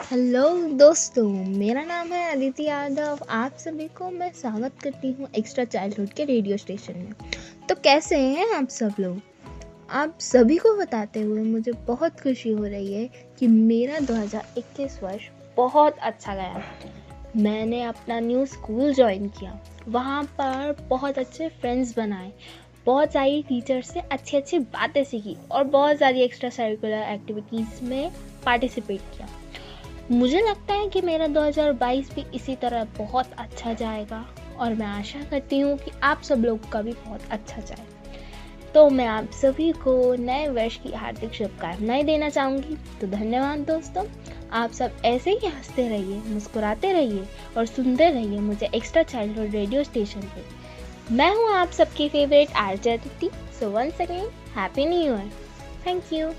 Hello दोस्तों, मेरा नाम है अदिति यादव। आप सभी को मैं स्वागत करती हूँ एक्स्ट्रा चाइल्डहुड के रेडियो स्टेशन में। तो कैसे हैं आप सब लोग? आप सभी को बताते हुए मुझे बहुत खुशी हो रही है कि मेरा 2021 वर्ष बहुत अच्छा गया। मैंने अपना न्यू स्कूल ज्वाइन किया। वहाँ पर बहुत अच्छे फ्रेंड्स बनाए। बहुत सारी टीचर से अच्छी अच्छी बातें सीखी और बहुत सारी एक्स्ट्रा सरिकुलर एक्टिविटीज़ में पार्टिसिपेट किया। मुझे लगता है कि मेरा 2022 भी इसी तरह बहुत अच्छा जाएगा। और मैं आशा करती हूँ कि आप सब लोग का भी बहुत अच्छा जाए। तो मैं आप सभी को नए वर्ष की हार्दिक शुभकामनाएँ देना चाहूँगी। तो धन्यवाद दोस्तों। आप सब ऐसे ही हँसते रहिए, मुस्कुराते रहिए और सुनते रहिए मुझे एक्स्ट्रा चाइल्डहुड रेडियो स्टेशन पे। मैं हूँ आप सबकी favourite RJ Aditi. So one second happy new year thank you